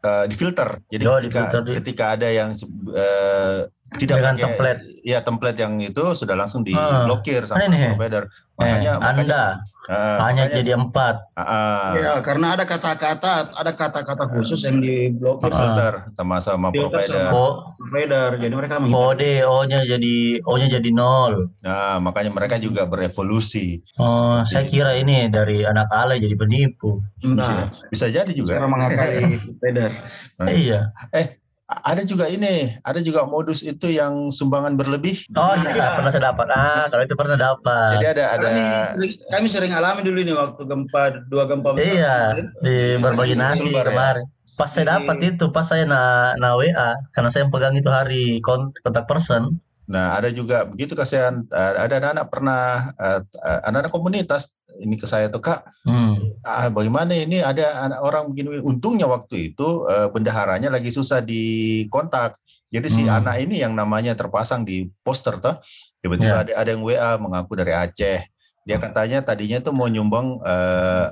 Speaker 2: uh, di filter. Jadi oh, ketika di ketika ada yang uh, tidak
Speaker 3: dengan pakai, template
Speaker 2: ya template yang itu sudah langsung diblokir ah, sama ini,
Speaker 3: provider. Makanya, eh, makanya Anda uh, hanya makanya, jadi empat.
Speaker 5: Uh, ya karena ada kata-kata ada kata-kata khusus yang diblokir
Speaker 2: uh, filter sama-sama provider.
Speaker 5: Sama provider. Jadi mereka
Speaker 3: kode O-nya jadi O-nya jadi nol.
Speaker 2: Nah makanya mereka juga berevolusi.
Speaker 3: Oh Seperti, saya kira ini dari anak alay jadi penipu.
Speaker 2: Nah, bisa jadi juga.
Speaker 5: Karena mengakali <laughs> provider.
Speaker 3: Nah, iya.
Speaker 2: Eh ada juga ini, ada juga modus itu yang sumbangan berlebih.
Speaker 3: Oh iya, pernah saya dapat. Ah, kalau itu pernah dapat.
Speaker 2: Jadi ada ada.
Speaker 5: Kami, kami sering alami dulu ini waktu gempa dua gempa
Speaker 3: besar. Iya, di berbagi nasi ya. kemarin. Pas saya dapat itu, pas saya na, na WA, karena saya yang pegang itu hari kontak person.
Speaker 2: Nah, ada juga begitu kasihan. Ada anak-anak pernah, eh, anak-anak komunitas ini ke saya tuh kak, hmm. ah, bagaimana ini ada anak orang begini. Untungnya waktu itu uh, bendaharanya lagi susah dikontak. Jadi hmm. si anak ini yang namanya terpasang di poster tuh, tiba-tiba yeah. ada ada yang WA mengaku dari Aceh. Dia katanya tadinya tuh mau nyumbang uh,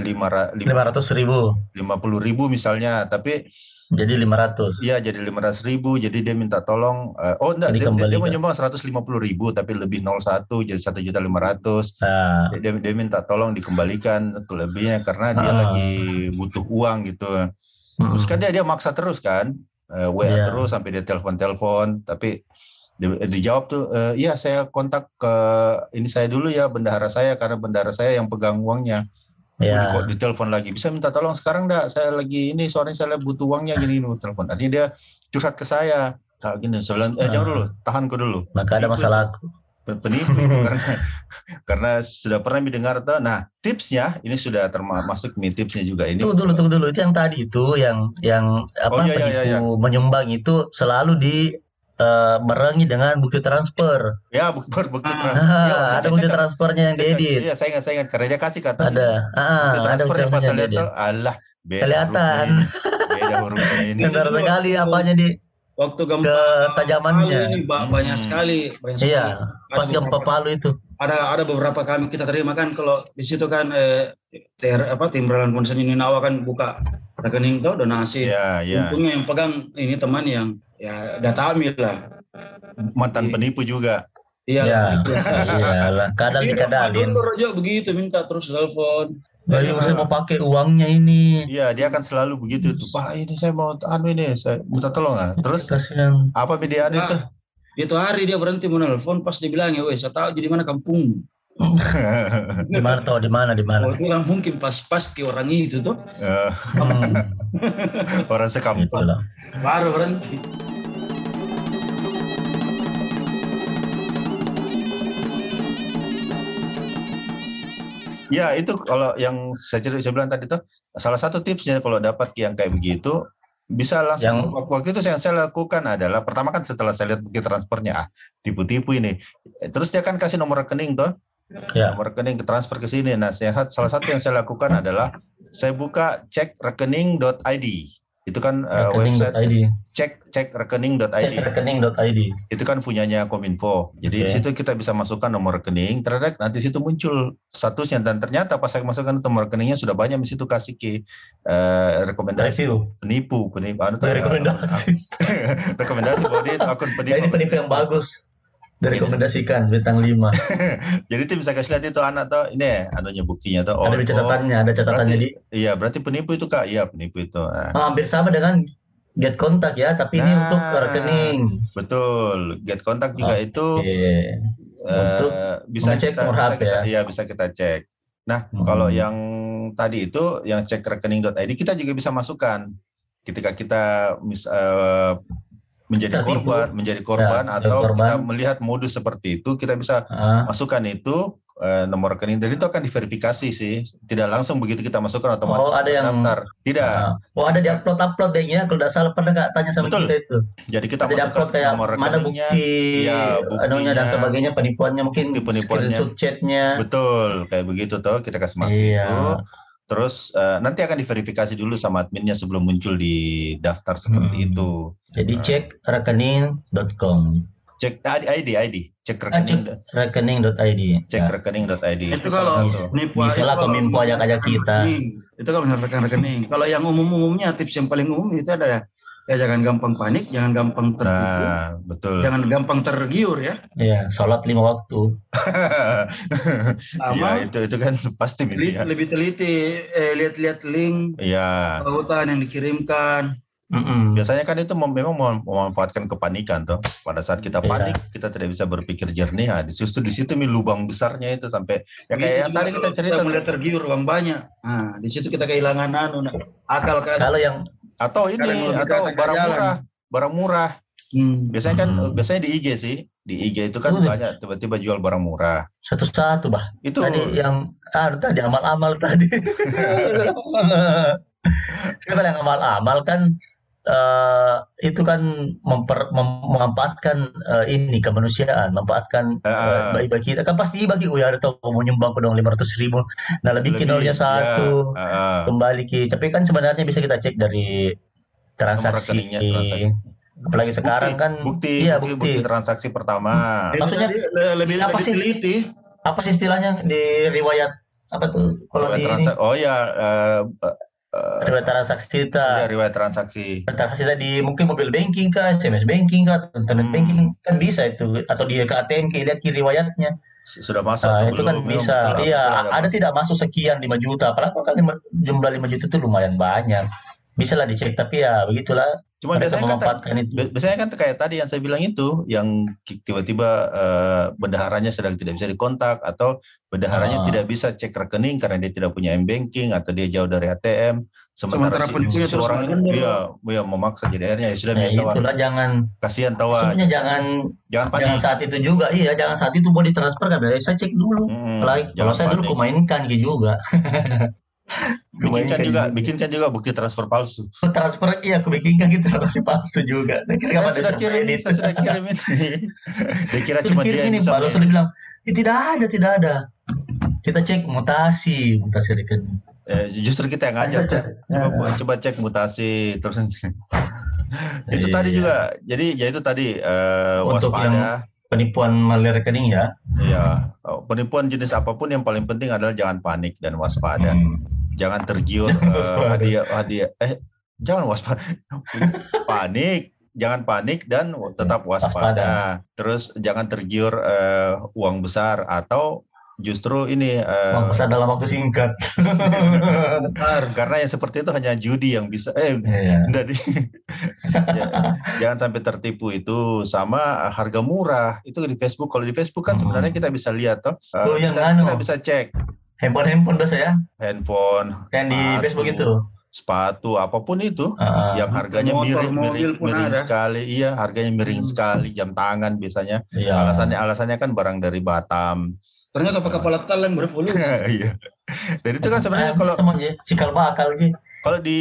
Speaker 2: lima, lima,
Speaker 3: ratus ribu,
Speaker 2: lima puluh ribu misalnya, tapi
Speaker 3: jadi 500.
Speaker 2: Iya, jadi 500 ribu. Jadi dia minta tolong. Uh, oh enggak, dia, dia, dia mau nyumbang 150 ribu, tapi lebih 01 jadi satu juta lima ratus. Ah. Dia, dia minta tolong dikembalikan untuk lebihnya karena dia ah. lagi butuh uang gitu. Hmm. Terus kan dia dia maksa terus kan, uh, eh, WA yeah. terus sampai dia telepon-telepon, tapi di, dijawab tuh, e, iya saya kontak ke ini saya dulu ya bendahara saya karena bendahara saya yang pegang uangnya. Ya. Kok ditelepon lagi, bisa minta tolong sekarang enggak? Saya lagi ini sore saya butuh uangnya gini nih telepon. Artinya dia curhat ke saya. Kayak gini, saya bilang, eh jangan dulu, tahan ke dulu.
Speaker 3: Maka ada masalah aku.
Speaker 2: Penipu <laughs> karena karena sudah pernah mendengar tuh. Nah, tipsnya ini sudah termasuk nih tipsnya juga ini.
Speaker 3: Tunggu dulu, tunggu dulu. Itu yang tadi itu yang yang apa oh, iya, iya, iya. menyumbang itu selalu di uh, merengi dengan bukti transfer.
Speaker 2: Ya, bukti, bukti
Speaker 3: transfer. Ah, ya, ada bukti transfernya yang diedit.
Speaker 2: Iya, saya ingat, saya ingat. Karena dia kasih kata.
Speaker 3: Ada. Ah,
Speaker 2: bukti transfer yang pas lihat tuh, Allah,
Speaker 3: beda Kelihatan. Beda hurufnya ini. <laughs> Benar sekali apanya di
Speaker 5: waktu gempa
Speaker 3: ketajamannya
Speaker 5: ini banyak hmm. sekali banyak
Speaker 3: iya sekali. pas gempa Palu itu
Speaker 5: ada ada beberapa kami kita terima kan kalau di situ kan eh, ter apa timbralan konsen ini nawa kan buka rekening tuh donasi
Speaker 2: ya, ya.
Speaker 5: untungnya yang pegang ini teman yang ya data amil lah
Speaker 2: mantan penipu juga
Speaker 3: iya ya, <laughs> iyalah kadang dikadalin
Speaker 5: Rojo begitu minta terus telepon
Speaker 3: Dari saya mau pakai uangnya ini.
Speaker 2: Iya, dia akan selalu begitu tuh. Pak, ini saya mau anu ini, saya minta tolong ah. Terus Kasian. apa media nah, itu?
Speaker 5: Itu hari dia berhenti menelpon pas dibilang ya, wes saya tahu jadi mana kampung. <laughs>
Speaker 3: di mana toh di mana di mana?
Speaker 5: Oh, itu kan mungkin pas-pas ke orang itu tuh. <laughs>
Speaker 2: orang sekampung.
Speaker 5: Baru berhenti.
Speaker 2: Ya itu kalau yang saya cerita saya bilang tadi tuh salah satu tipsnya kalau dapat yang kayak begitu bisa langsung yang, waktu itu yang saya lakukan adalah pertama kan setelah saya lihat bukti transfernya ah tipu-tipu ini terus dia kan kasih nomor rekening tuh ya. nomor rekening ke transfer ke sini nah saya salah satu yang saya lakukan adalah saya buka cek rekening.id itu kan uh, website cek cek rekening.id.
Speaker 3: Cek rekening.id.
Speaker 2: Itu kan punyanya Kominfo. Jadi okay. di situ kita bisa masukkan nomor rekening, ternyata nanti situ muncul statusnya dan ternyata pas saya masukkan nomor rekeningnya sudah banyak di situ kasih ke uh, rekomendasi penipu, penipu anu
Speaker 3: rekomendasi. <laughs>
Speaker 2: rekomendasi bahwa dia itu akun penipu.
Speaker 3: ini penipu yang bagus direkomendasikan bintang 5 <laughs>
Speaker 2: jadi itu bisa kasih lihat itu anak tuh ini ya anunya buktinya tuh.
Speaker 3: Oh, ada catatannya ada catatannya
Speaker 2: berarti, di. iya berarti penipu itu kak. Iya penipu itu. Nah.
Speaker 3: oh, hampir sama dengan get kontak ya tapi nah, ini untuk rekening.
Speaker 2: betul. Get kontak juga okay. itu uh, untuk bisa kita, bisa kita ya. iya bisa kita cek. Nah hmm. kalau yang tadi itu yang cek rekening.id kita juga bisa masukkan. Ketika kita mis, uh, menjadi Tertipu. korban, menjadi korban ya, atau korban. kita melihat modus seperti itu, kita bisa uh. masukkan itu uh, nomor rekening. Dan itu akan diverifikasi sih, tidak langsung begitu kita masukkan otomatis.
Speaker 3: Oh ada yang
Speaker 2: daftar, tidak.
Speaker 3: Uh. Oh ada di upload upload kayaknya, kalau tidak salah pernah nggak tanya sama Betul. kita itu.
Speaker 2: Jadi kita
Speaker 3: ada masukkan kayak nomor mana bukti, ya, buktinya dan sebagainya, penipuannya mungkin, bukti penipuannya, chatnya.
Speaker 2: Betul, kayak begitu tuh kita kasih masuk iya. itu Terus uh, nanti akan diverifikasi dulu sama adminnya sebelum muncul di daftar seperti hmm. itu.
Speaker 3: Jadi cek rekening.com.
Speaker 2: Cek ID ID, cek rekening.
Speaker 3: Ah, rekening.id.
Speaker 2: Cek ya. rekening.id.
Speaker 5: Itu kalau
Speaker 3: nipu bisa lah kominfo aja kayak kita.
Speaker 5: Itu kalau misalkan rekening. Kalau yang umum-umumnya tips yang paling umum itu ada ya jangan gampang panik, jangan gampang tertipu, nah,
Speaker 2: betul.
Speaker 5: jangan gampang tergiur ya.
Speaker 3: Iya, sholat lima waktu.
Speaker 2: Iya itu itu kan pasti
Speaker 5: lebih, ya. lebih teliti, eh, lihat-lihat link,
Speaker 2: iya.
Speaker 5: tautan yang dikirimkan.
Speaker 2: Mm -mm. Biasanya kan itu memang memanfaatkan kepanikan tuh. Pada saat kita iya. panik, yeah. kita tidak bisa berpikir jernih. Nah, justru di situ mi lubang besarnya itu sampai ya kayak yang tadi kita cerita.
Speaker 5: Kita mulai tergiur uang banyak. Nah, di situ kita kehilangan anu akal kan.
Speaker 3: Kalau yang
Speaker 2: atau ini atau barang jalan. murah barang murah hmm. biasanya kan hmm. biasanya di IG sih di IG itu kan banyak tiba-tiba jual barang murah
Speaker 3: satu-satu bah itu tadi yang ah tadi amal-amal tadi <laughs> <laughs> kalau yang amal-amal kan uh, itu kan memper, mem, memanfaatkan uh, ini kemanusiaan, memanfaatkan uh, uh, bagi kita kan pasti bagi oh ya ada tahu mau nyumbang ke dong lima ratus ribu, nah lebih kinolnya satu ya, uh, kembali ki, tapi kan sebenarnya bisa kita cek dari transaksi. transaksi. Apalagi sekarang kan
Speaker 2: bukti, iya, bukti, bukti, bukti transaksi pertama.
Speaker 3: Maksudnya lebih, apa lebih sih teliti. Apa sih istilahnya di riwayat apa tuh
Speaker 2: kalau di ini? Oh ya uh,
Speaker 3: Uh, riwayat transaksi kita.
Speaker 2: Iya, riwayat transaksi.
Speaker 3: Transaksi tadi mungkin mobil banking kah, SMS banking kah, internet hmm. banking kan bisa itu atau dia ke ATM ke lihat riwayatnya.
Speaker 2: Sudah masuk
Speaker 3: nah, itu kan bisa. Iya, ada tidak masuk sekian 5 juta. Apalagi kan jumlah 5 juta itu lumayan banyak bisa lah dicek tapi ya begitulah.
Speaker 2: Cuma biasanya kan itu. biasanya kan kayak tadi yang saya bilang itu yang tiba-tiba uh, bendaharanya sedang tidak bisa dikontak atau bendaharanya ah. tidak bisa cek rekening karena dia tidak punya m banking atau dia jauh dari ATM sementara, sementara si, orang dia ya memaksa jadi akhirnya. Ya sudah
Speaker 3: ya, itulah jangan.
Speaker 2: Kasihan tahu
Speaker 3: sebenarnya jangan jangan panik. jangan saat itu juga iya jangan saat itu mau ditransfer kan saya cek dulu. Hmm, kalau saya dulu kumainkan gitu juga <laughs>
Speaker 2: bikinkan juga gitu. bikinkan juga bukti transfer palsu.
Speaker 3: Transfer iya aku bikinkan gitu transaksi palsu juga.
Speaker 2: Nah, kira saya sudah kirim ini saya sudah kirim ini. Dia kira cuma dia
Speaker 3: ini pak sudah bilang ya, tidak ada tidak ada. Kita cek mutasi mutasi rekening.
Speaker 2: Eh, justru kita yang ngajak cek. coba, coba cek mutasi terus. <laughs> Itu tadi iya. juga. Jadi ya itu tadi uh, waspada.
Speaker 3: penipuan melalui rekening ya.
Speaker 2: Iya, oh, penipuan jenis apa pun yang paling penting adalah jangan panik dan waspada. Hmm jangan tergiur uh, hadiah hadiah eh jangan waspada <laughs> panik jangan panik dan tetap waspada. waspada. Terus jangan tergiur uh, uang besar atau justru ini
Speaker 3: uh, uang besar dalam waktu singkat. <laughs>
Speaker 2: Karena yang seperti itu hanya judi yang bisa eh yeah. dari <laughs> ya, jangan sampai tertipu itu sama harga murah itu di Facebook. Kalau di Facebook kan hmm. sebenarnya kita bisa lihat toh. Uh, oh, kita, kita bisa cek
Speaker 3: handphone handphone biasa ya?
Speaker 2: Handphone
Speaker 3: yang di Facebook itu
Speaker 2: sepatu apa pun itu uh, yang harganya motor, miring miring, miring sekali. Iya harganya miring hmm. sekali jam tangan biasanya. Iya. alasannya alasannya kan barang dari Batam.
Speaker 5: Ternyata pakai kepala yang berevolusi <laughs>
Speaker 2: iya. Dan itu kan sebenarnya kalau
Speaker 3: cikal bakal gitu
Speaker 2: kalau di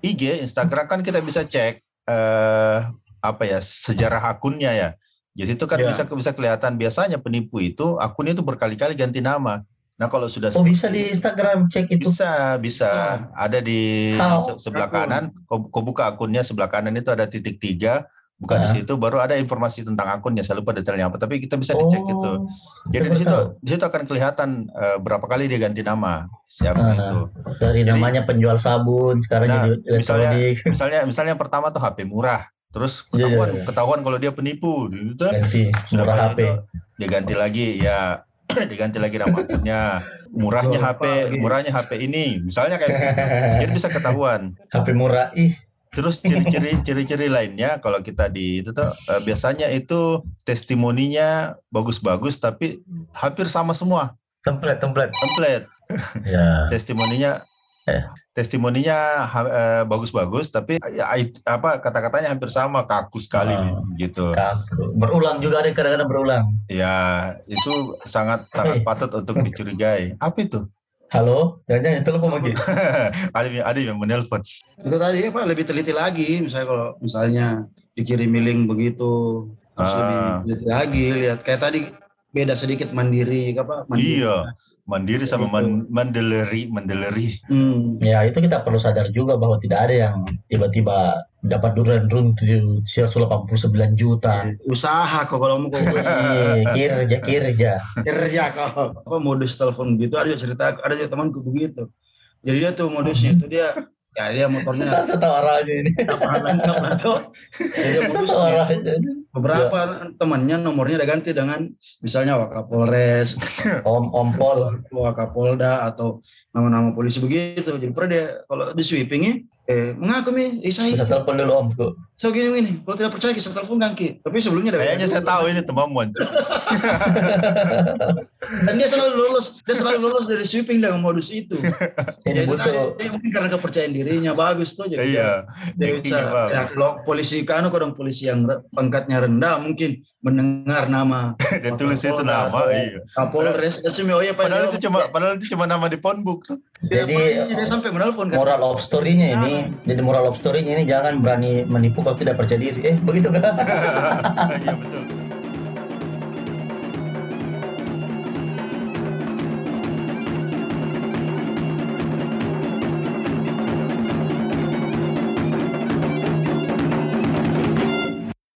Speaker 2: IG Instagram kan kita bisa cek eh, apa ya sejarah akunnya ya. Jadi itu kan ya. bisa bisa kelihatan. Biasanya penipu itu akunnya itu berkali-kali ganti nama Nah kalau sudah
Speaker 3: oh bisa di Instagram cek itu.
Speaker 2: Bisa bisa. Oh. ada di oh. sebelah kanan. Kau, kau buka akunnya sebelah kanan itu ada titik tiga. Buka di situ baru ada informasi tentang akunnya. Saya lupa detailnya apa tapi kita bisa dicek oh. itu jadi di situ di situ akan kelihatan uh, berapa kali dia ganti nama siapa nah, itu.
Speaker 3: Dari jadi, namanya penjual sabun sekarang nah, jadi
Speaker 2: misalnya <laughs> misalnya misalnya yang pertama tuh HP murah. Terus iya, iya, ketahuan yeah, yeah, ketahuan kalau dia penipu. Gitu.
Speaker 3: Ganti, sudah HP itu,
Speaker 2: dia ganti lagi ya diganti lagi nama akunnya murahnya HP murahnya HP ini. Misalnya kayak gitu. jadi bisa ketahuan.
Speaker 3: HP murah ih.
Speaker 2: Terus ciri-ciri ciri-ciri lainnya kalau kita di itu tuh uh, biasanya itu testimoninya bagus-bagus tapi hampir sama semua.
Speaker 3: Template template.
Speaker 2: Template. Ya. testimoninya Eh. Testimoninya uh, bagus-bagus, tapi ya, apa kata-katanya hampir sama, kaku sekali uh, gitu. Kaku.
Speaker 3: Berulang juga ada kadang-kadang berulang.
Speaker 2: Ya, itu sangat sangat hey. patut untuk dicurigai. Apa itu?
Speaker 3: Halo, jangan-jangan telepon lagi. <laughs>
Speaker 2: ada, ada yang menelpon.
Speaker 5: Itu tadi apa lebih teliti lagi, misalnya kalau misalnya dikirim link begitu, harus ah. lebih teliti lagi lihat kayak tadi beda sedikit mandiri apa
Speaker 2: mandiri. Iya. Mandiri sama man, mandeleri, mandeleri.
Speaker 3: Hmm. Ya itu kita perlu sadar juga bahwa tidak ada yang tiba-tiba dapat durian runtuh 189 juta.
Speaker 5: Usaha kok kalau mau <laughs>
Speaker 3: iya, kerja kerja.
Speaker 5: Kerja kok. Apa modus telepon gitu ada cerita ada juga temanku begitu. Jadi dia tuh modusnya itu dia ya dia motornya
Speaker 3: setahu, arahnya ini lengkap lah tuh
Speaker 5: jadi modus beberapa ya. temannya nomornya udah ganti dengan misalnya Wakapolres <laughs>
Speaker 3: Om Ompol
Speaker 5: Wakapolda atau nama-nama polisi begitu. Jadi pernah dia kalau di sweepingnya eh mengaku nih eh, saya
Speaker 3: bisa telepon dulu om kok
Speaker 5: so gini gini. Kalau tidak percaya bisa telepon ganki tapi sebelumnya
Speaker 2: kayaknya saya tahu ini teman muncul <laughs>
Speaker 5: dan dia selalu lulus dia selalu lulus dari sweeping dengan modus itu. <laughs>
Speaker 3: Ini ya, butuh
Speaker 5: itu mungkin karena kepercayaan dirinya. Bagus tuh jadi
Speaker 2: iya
Speaker 5: dia bisa ya, kalau polisi kan kadang polisi yang pangkatnya rendah mungkin mendengar nama <laughs>
Speaker 2: dan tulis itu nama iya
Speaker 5: Kapolres oh
Speaker 2: ya padahal itu cuma padahal itu cuma nama di phone book tuh
Speaker 3: jadi dia sampai menelpon kan moral of story-nya ini jadi moral of story-nya ini jangan berani menipu kalau tidak percaya diri. Eh, begitu kan? <laughs> Iya betul.